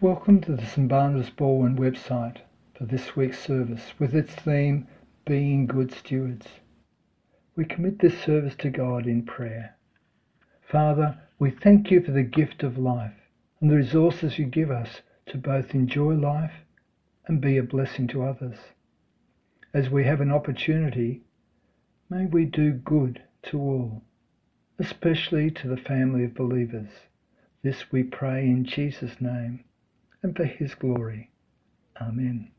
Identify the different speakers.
Speaker 1: Welcome to the St Barnabas Baldwin website for this week's service with its theme, Being Good Stewards. We commit this service to God in prayer. Father, we thank you for the gift of life and the resources you give us to both enjoy life and be a blessing to others. As we have an opportunity, may we do good to all, especially to the family of believers. This we pray in Jesus' name and for his glory. Amen.